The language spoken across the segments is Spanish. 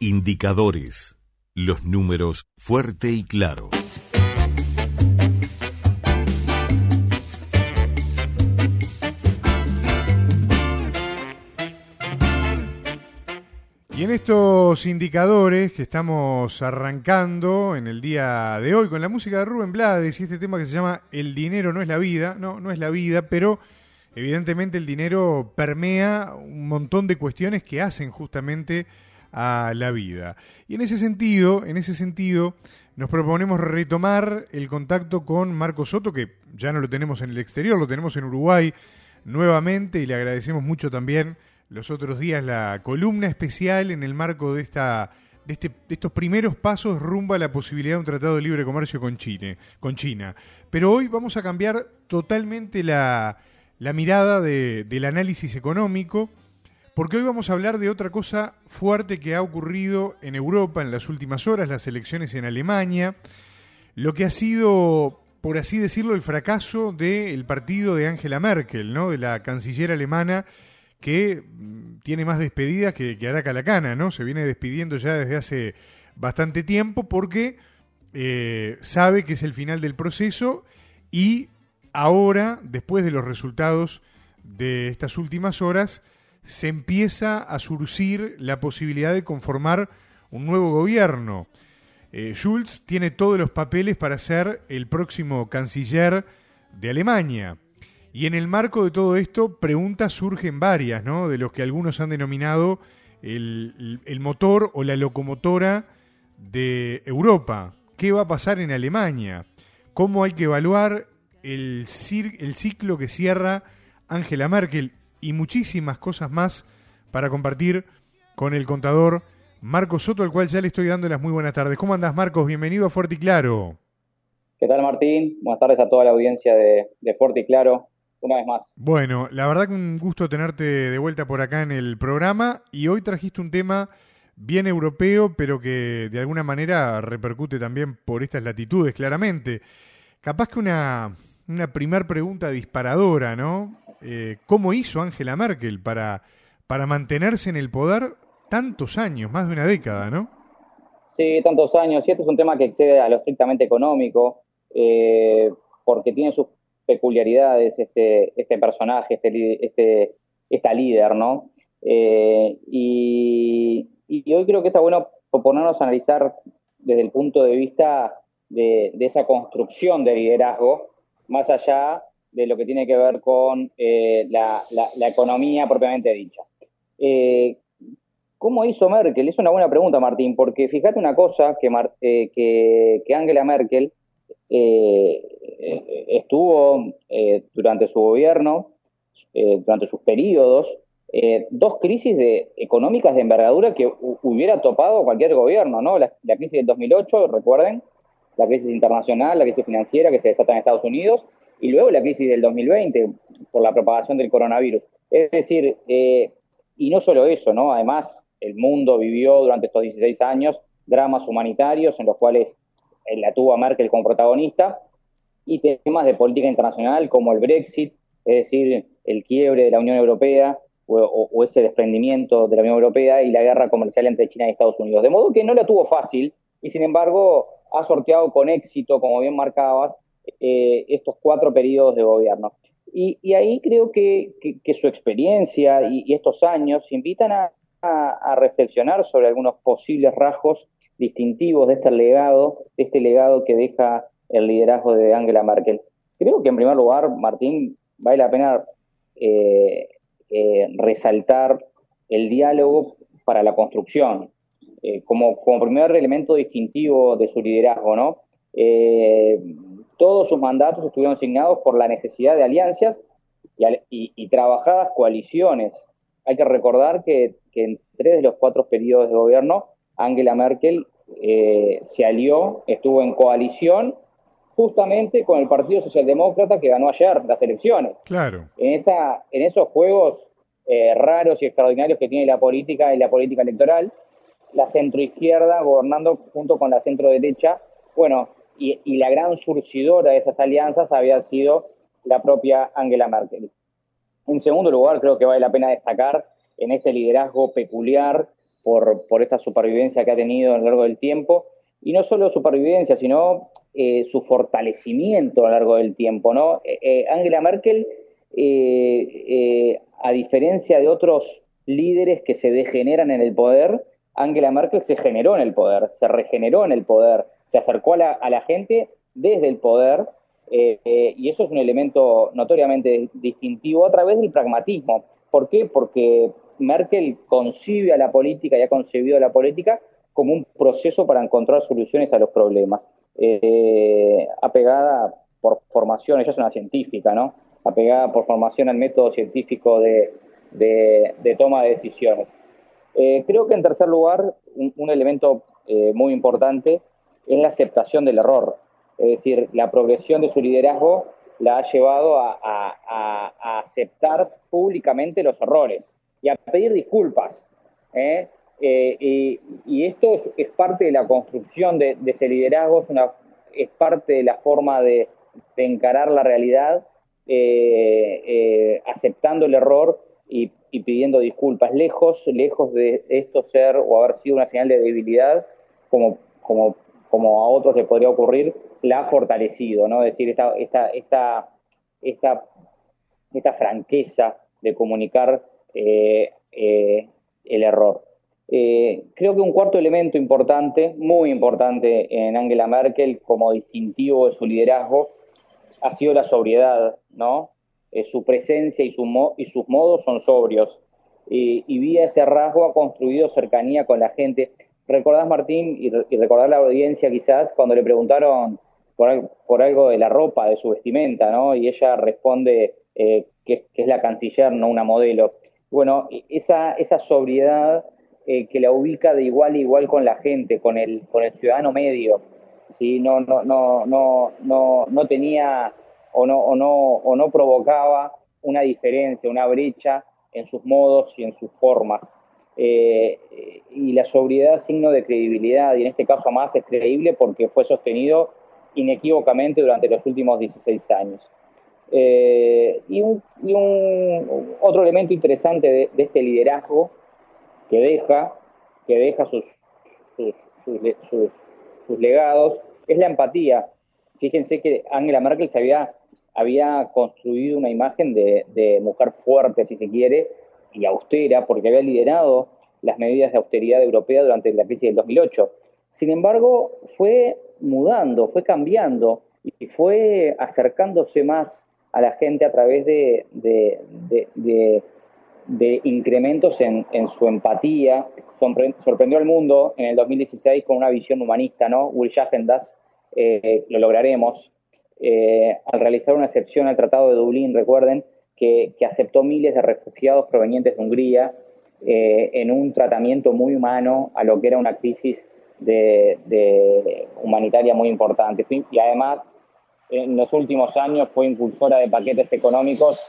Indicadores. Los números fuerte y claro. Y en estos indicadores que estamos arrancando en el día de hoy con la música de Rubén Blades y este tema que se llama El dinero no es la vida, no, no es la vida, pero evidentemente el dinero permea un montón de cuestiones que hacen justamente a la vida. Y en ese sentido, en ese sentido, nos proponemos retomar el contacto con Marco Soto, que ya no lo tenemos en el exterior, lo tenemos en Uruguay nuevamente y le agradecemos mucho también los otros días la columna especial en el marco de esta de, este, de estos primeros pasos rumbo a la posibilidad de un tratado de libre comercio con China. Con China. Pero hoy vamos a cambiar totalmente la, la mirada de, del análisis económico, porque hoy vamos a hablar de otra cosa fuerte que ha ocurrido en Europa en las últimas horas, las elecciones en Alemania, lo que ha sido, por así decirlo, el fracaso del partido de Angela Merkel, ¿no? de la canciller alemana, que mm, tiene más despedidas que, que Araca Lacana, ¿no? Se viene despidiendo ya desde hace bastante tiempo porque eh, sabe que es el final del proceso y ahora, después de los resultados de estas últimas horas, se empieza a surcir la posibilidad de conformar un nuevo gobierno. Eh, Schulz tiene todos los papeles para ser el próximo canciller de Alemania. Y en el marco de todo esto, preguntas surgen varias, ¿no? De los que algunos han denominado el, motor o la locomotora de Europa. ¿Qué va a pasar en Alemania? ¿Cómo hay que evaluar el, el ciclo que cierra Angela Merkel? Y muchísimas cosas más para compartir con el contador Marcos Soto, al cual ya le estoy dando las muy buenas tardes. ¿Cómo andás, Marcos? Bienvenido a Fuerte y Claro. ¿Qué tal, Martín? Buenas tardes a toda la audiencia de, de Fuerte y Claro. Una vez más. Bueno, la verdad que un gusto tenerte de vuelta por acá en el programa y hoy trajiste un tema bien europeo, pero que de alguna manera repercute también por estas latitudes, claramente. Capaz que una, una primer pregunta disparadora, ¿no? Eh, ¿Cómo hizo Angela Merkel para, para mantenerse en el poder tantos años, más de una década, ¿no? Sí, tantos años. Y este es un tema que excede a lo estrictamente económico, eh, porque tiene sus peculiaridades este, este personaje, este, este, esta líder, ¿no? Eh, y, y hoy creo que está bueno proponernos analizar desde el punto de vista de, de esa construcción de liderazgo, más allá de lo que tiene que ver con eh, la, economía propiamente dicha. Eh, ¿Cómo hizo Merkel? Es una buena pregunta, Martín, porque fíjate una cosa, que, eh, que, Angela Merkel estuvo durante su gobierno, durante sus periodos, dos crisis de, económicas de envergadura que hu- hubiera topado cualquier gobierno, ¿no? La, la crisis del 2008, recuerden, la crisis internacional, la crisis financiera que se desata en Estados Unidos, y luego la crisis del 2020 por la propagación del coronavirus. Es decir, eh, y no solo eso, ¿no? Además, el mundo vivió durante estos 16 años dramas humanitarios en los cuales la tuvo a Merkel como protagonista y temas de política internacional como el Brexit, es decir, el quiebre de la Unión Europea o, o- o ese desprendimiento de la Unión Europea y la guerra comercial entre China y Estados Unidos. De modo que no la tuvo fácil y sin embargo ha sorteado con éxito, como bien marcabas, eh, estos cuatro periodos de gobierno. Y, y ahí creo que, que- que su experiencia y, estos años invitan a, a- a reflexionar sobre algunos posibles rasgos distintivos de este legado, de este legado que deja el liderazgo de Angela Merkel. Creo que en primer lugar, Martín, vale la pena eh, eh, resaltar el diálogo para la construcción eh, como, como primer elemento distintivo de su liderazgo, ¿no? Todos sus mandatos estuvieron signados por la necesidad de alianzas y, al- y- y trabajadas coaliciones. Hay que recordar que, que en tres de los cuatro periodos de gobierno, Angela Merkel eh, se alió, estuvo en coalición justamente con el Partido Socialdemócrata que ganó ayer las elecciones. Claro. En, esa, en esos juegos eh, raros y extraordinarios que tiene la política y la política electoral, la centroizquierda gobernando junto con la centroderecha, bueno, y, la gran surcidora de esas alianzas había sido la propia Angela Merkel. En segundo lugar, creo que vale la pena destacar en este liderazgo peculiar por, por esta supervivencia que ha tenido a lo largo del tiempo, y no solo supervivencia, sino eh, su fortalecimiento a lo largo del tiempo. ¿no? Eh, eh, Angela Merkel, a diferencia de otros líderes que se degeneran en el poder, Angela Merkel se generó en el poder, se regeneró en el poder, se acercó a la, gente desde el poder, y eso es un elemento notoriamente distintivo a través del pragmatismo. ¿Por qué? Porque Merkel concibe a la política y ha concebido la política como un proceso para encontrar soluciones a los problemas. Eh, apegada por formación, ella es una científica, ¿no? Apegada por formación al método científico de, toma de decisiones. Eh, creo que en tercer lugar, un, elemento eh, muy importante es la aceptación del error. Es decir, la progresión de su liderazgo la ha llevado a, aceptar públicamente los errores y a pedir disculpas. ¿eh? Eh, y, esto es, parte de la construcción de, ese liderazgo, es, parte de la forma de, encarar la realidad, eh, aceptando el error y, pidiendo disculpas. Lejos, lejos de esto ser o haber sido una señal de debilidad, como, como, como a otros le podría ocurrir, la ha fortalecido, ¿no? Es decir, esta, esta, esta, esta, esta franqueza de comunicar eh, eh, el error. Eh, creo que un cuarto elemento importante, muy importante en Angela Merkel como distintivo de su liderazgo, ha sido la sobriedad, ¿no? su presencia y, y, sus modos son sobrios. y vía ese rasgo ha construido cercanía con la gente. Recordás, Martín, y, y recordar la audiencia quizás, cuando le preguntaron por, algo de la ropa, de su vestimenta, ¿no? Y ella responde que, que, es la canciller, no una modelo. Bueno, esa, esa sobriedad eh, que la ubica de igual a igual con la gente, con el, con el ciudadano medio, ¿sí? no, no, no, no, no, no tenía o no, o, no, o no provocaba una diferencia, una brecha en sus modos y en sus formas. Eh, y la sobriedad signo de credibilidad, y en este caso más es creíble porque fue sostenido inequívocamente durante los últimos 16 años. Eh, y, un, otro elemento interesante de, este liderazgo que deja, que deja sus, sus, legados es la empatía. Fíjense que Angela Merkel se había, había construido una imagen de mujer fuerte, si se quiere, y austera, porque había liderado las medidas de austeridad europea durante la crisis del 2008. Sin embargo, fue mudando, fue cambiando y fue acercándose más a la gente a través de, incrementos en, su empatía. Sorprendió al mundo en el 2016 con una visión humanista, ¿no? Will Jagendas, eh, lo lograremos, eh, al realizar una excepción al Tratado de Dublín, recuerden, que, aceptó miles de refugiados provenientes de Hungría eh, en un tratamiento muy humano a lo que era una crisis humanitaria muy importante. Y además, en los últimos años fue impulsora de paquetes económicos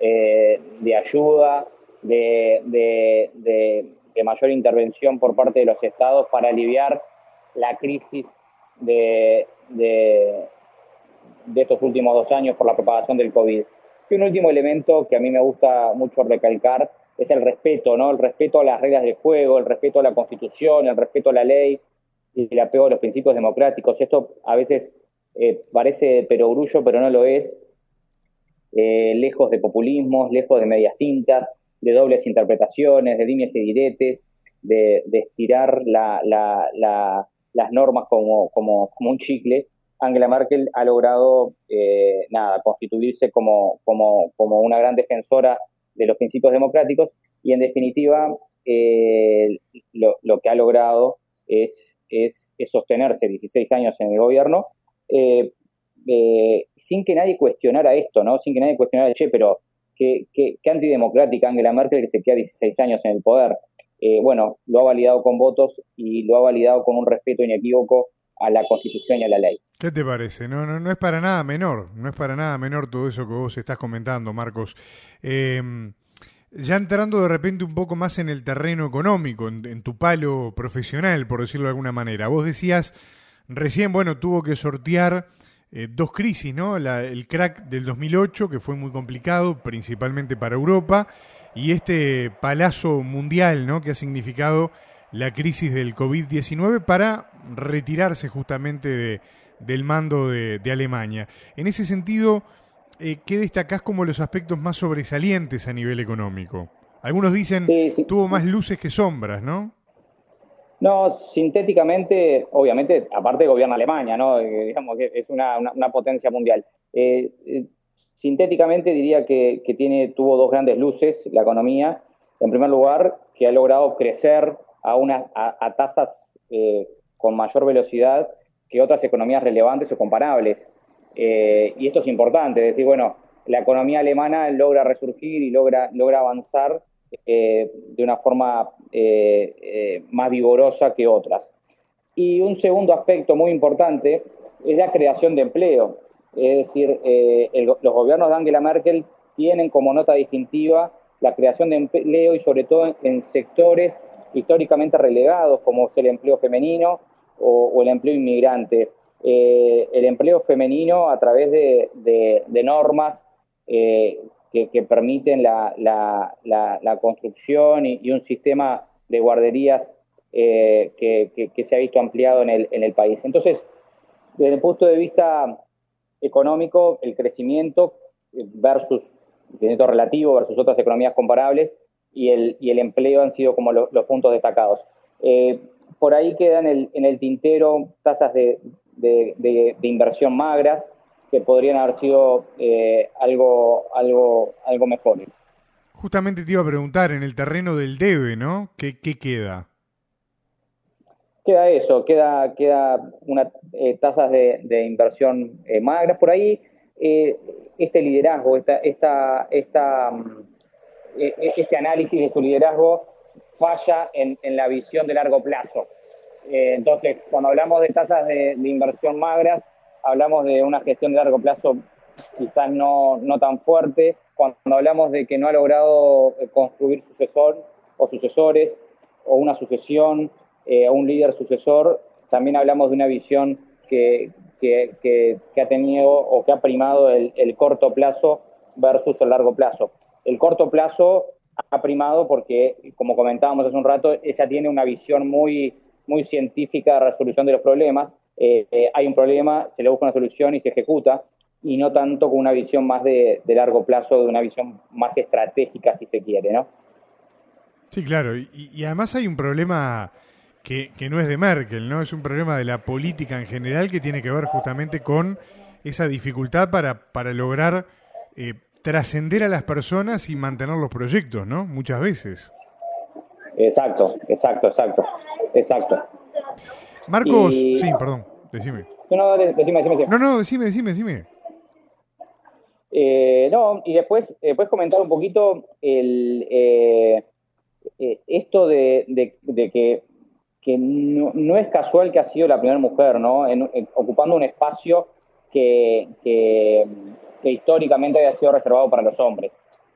eh, de ayuda, de, de, mayor intervención por parte de los estados para aliviar la crisis de, estos últimos dos años por la propagación del COVID. Un último elemento que a mí me gusta mucho recalcar es el respeto, ¿no? El respeto a las reglas del juego, el respeto a la Constitución, el respeto a la ley y el apego a los principios democráticos. Esto a veces eh, parece perogrullo, pero no lo es. Eh, lejos de populismos, lejos de medias tintas, de dobles interpretaciones, de líneas y diretes, de, estirar las normas como, como, un chicle. Angela Merkel ha logrado eh, nada, constituirse como, como, como una gran defensora de los principios democráticos y en definitiva eh, lo, que ha logrado es, es, sostenerse 16 años en el gobierno eh, sin que nadie cuestionara esto, ¿no? sin que nadie cuestionara, che, pero qué, qué, antidemocrática Angela Merkel que se queda 16 años en el poder. bueno, lo ha validado con votos y lo ha validado con un respeto inequívoco a la Constitución y a la ley. ¿Qué te parece? No, no, no es para nada menor, no es para nada menor todo eso que vos estás comentando, Marcos. Em, ya entrando de repente un poco más en el terreno económico, en, tu palo profesional, por decirlo de alguna manera. Vos decías, recién, bueno, tuvo que sortear eh, dos crisis, ¿no? el crack del 2008, que fue muy complicado, principalmente para Europa, y este palazo mundial, ¿no? Que ha significado la crisis del COVID-19 para retirarse justamente del mando de, Alemania. En ese sentido, eh, ¿qué destacás como los aspectos más sobresalientes a nivel económico? Algunos dicen tuvo más luces que sombras, ¿no? No, sintéticamente, obviamente, aparte gobierna Alemania, ¿no? Eh, digamos que es una, potencia mundial. Eh, sintéticamente diría que, tiene, tuvo dos grandes luces la economía. En primer lugar, que ha logrado crecer a, una, a, tasas con mayor velocidad que otras economías relevantes o comparables. y esto es importante, es decir, bueno, la economía alemana logra resurgir y logra, logra avanzar eh, de una forma eh, eh, más vigorosa que otras. Y un segundo aspecto muy importante es la creación de empleo. Es decir, los gobiernos de Angela Merkel tienen como nota distintiva la creación de empleo y sobre todo en, sectores históricamente relegados como es el empleo femenino o, el empleo inmigrante. el empleo femenino a través de, normas que, permiten la, construcción y, un sistema de guarderías eh, que, se ha visto ampliado en el, el país. Entonces, desde el punto de vista económico, el crecimiento versus, crecimiento relativo versus otras economías comparables y el, el empleo han sido como los puntos destacados. Eh, por ahí quedan en el, en el tintero tasas de, de, de inversión magras, que podrían haber sido eh, algo, algo, algo mejores. Justamente te iba a preguntar, en el terreno del debe, ¿no? ¿Qué, queda? Queda eso, queda, queda una, eh, tasas de, inversión eh, magras por ahí. este liderazgo, esta, esta, esta, mm, este análisis de su liderazgo falla en, la visión de largo plazo. entonces, cuando hablamos de tasas de inversión magras, hablamos de una gestión de largo plazo quizás no, no tan fuerte, cuando hablamos de que no ha logrado eh, construir sucesor o sucesores o una sucesión eh, o un líder sucesor, también hablamos de una visión que, que, ha tenido o que ha primado el, corto plazo versus el largo plazo. El corto plazo ha primado porque, como comentábamos hace un rato, ella tiene una visión muy, muy científica de resolución de los problemas eh, eh, hay un problema, se le busca una solución y se ejecuta, y no tanto con una visión más de, largo plazo, de una visión más estratégica, si se quiere, ¿no? Sí, claro, y, además hay un problema que, no es de Merkel, ¿no? Es un problema de la política en general que tiene que ver justamente con esa dificultad para, para lograr eh, trascender a las personas y mantener los proyectos, ¿no? Muchas veces. Exacto, exacto, exacto, exacto. Marcos, sí, perdón, decime. No, no, decime, decime, No, no, decime, decime, decime. Eh, no, y después, después comentar un poquito el, eh, eh, esto de, que, que no, es casual que ha sido la primera mujer, ¿no? ocupando un espacio que, que, que, históricamente había sido reservado para los hombres.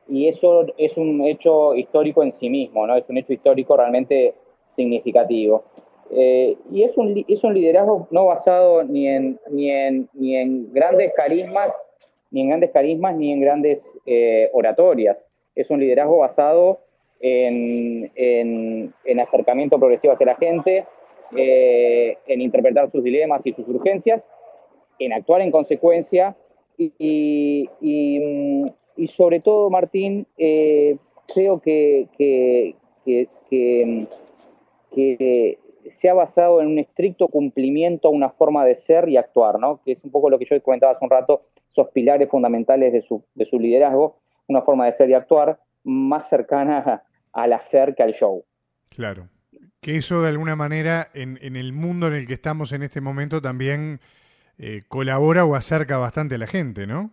Y eso es un hecho histórico en sí mismo, ¿no? Es un hecho histórico realmente significativo. Eh, y es un, es un liderazgo no basado ni en, ni en, ni en grandes carismas, ni en grandes carismas, ni en grandes eh, oratorias. Es un liderazgo basado en, en, acercamiento progresivo hacia la gente, eh, en interpretar sus dilemas y sus urgencias, en actuar en consecuencia y, y, y, sobre todo, Martín, creo que, que, que, que se ha basado en un estricto cumplimiento a una forma de ser y actuar, ¿no? que es un poco lo que yo comentaba hace un rato, esos pilares fundamentales de su, de su liderazgo, una forma de ser y actuar más cercana al hacer que al show. Claro, que eso de alguna manera en, en el mundo en el que estamos en este momento también eh, colabora o acerca bastante a la gente, ¿no?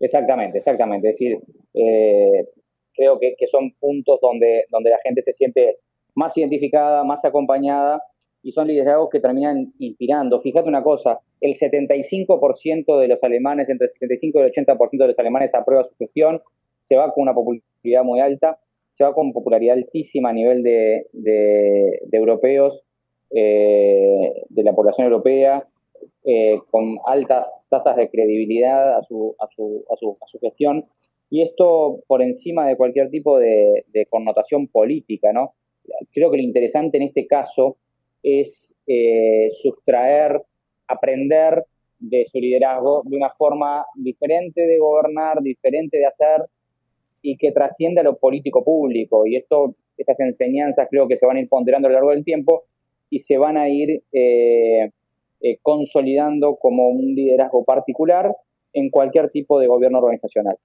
Exactamente, exactamente. Es decir, eh, creo que, que, son puntos donde, donde la gente se siente más identificada, más acompañada, y son liderazgos que terminan inspirando. Fíjate una cosa, el 75% de los alemanes, entre el 75 y el 80% de los alemanes aprueba su gestión, se va con una popularidad muy alta, se va con popularidad altísima a nivel de, europeos, eh, de la población europea, eh, con altas tasas de credibilidad a su, a su, a su, a su gestión, y esto por encima de cualquier tipo de, de connotación política, ¿no? creo que lo interesante en este caso es eh, sustraer, aprender de su liderazgo de una forma diferente de gobernar, diferente de hacer y que trascienda lo político público. Y esto, estas enseñanzas creo que se van a ir ponderando a lo largo del tiempo y se van a ir eh, eh, consolidando como un liderazgo particular en cualquier tipo de gobierno organizacional.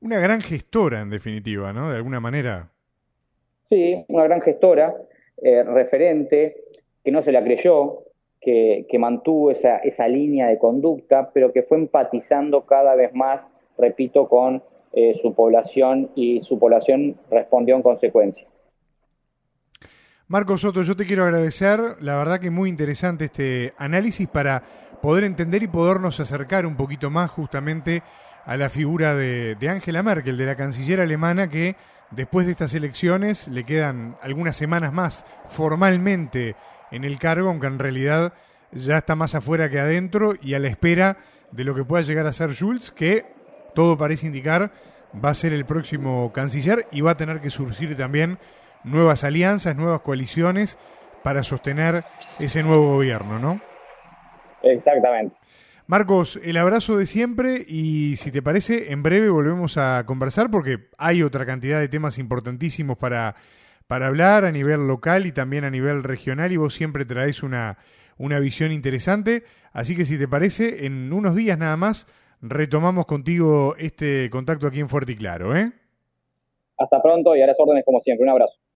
Una gran gestora, en definitiva, ¿no? De alguna manera. Sí, una gran gestora, eh, referente, que no se la creyó, que, mantuvo esa, esa, línea de conducta, pero que fue empatizando cada vez más, repito, con eh, su población y su población respondió en consecuencia. Marco Soto, yo te quiero agradecer, la verdad que muy interesante este análisis para poder entender y podernos acercar un poquito más justamente a la figura de Angela Merkel, de la canciller alemana que después de estas elecciones le quedan algunas semanas más formalmente en el cargo, aunque en realidad ya está más afuera que adentro y a la espera de lo que pueda llegar a ser Schulz, que todo parece indicar va a ser el próximo canciller y va a tener que surgir también nuevas alianzas, nuevas coaliciones para sostener ese nuevo gobierno, ¿no? Exactamente. Marcos, el abrazo de siempre y si te parece, en breve volvemos a conversar porque hay otra cantidad de temas importantísimos para, para hablar a nivel local y también a nivel regional y vos siempre traes una, una visión interesante. Así que si te parece, en unos días nada más retomamos contigo este contacto aquí en Fuerte y Claro. ¿eh? Hasta pronto y a las órdenes como siempre. Un abrazo.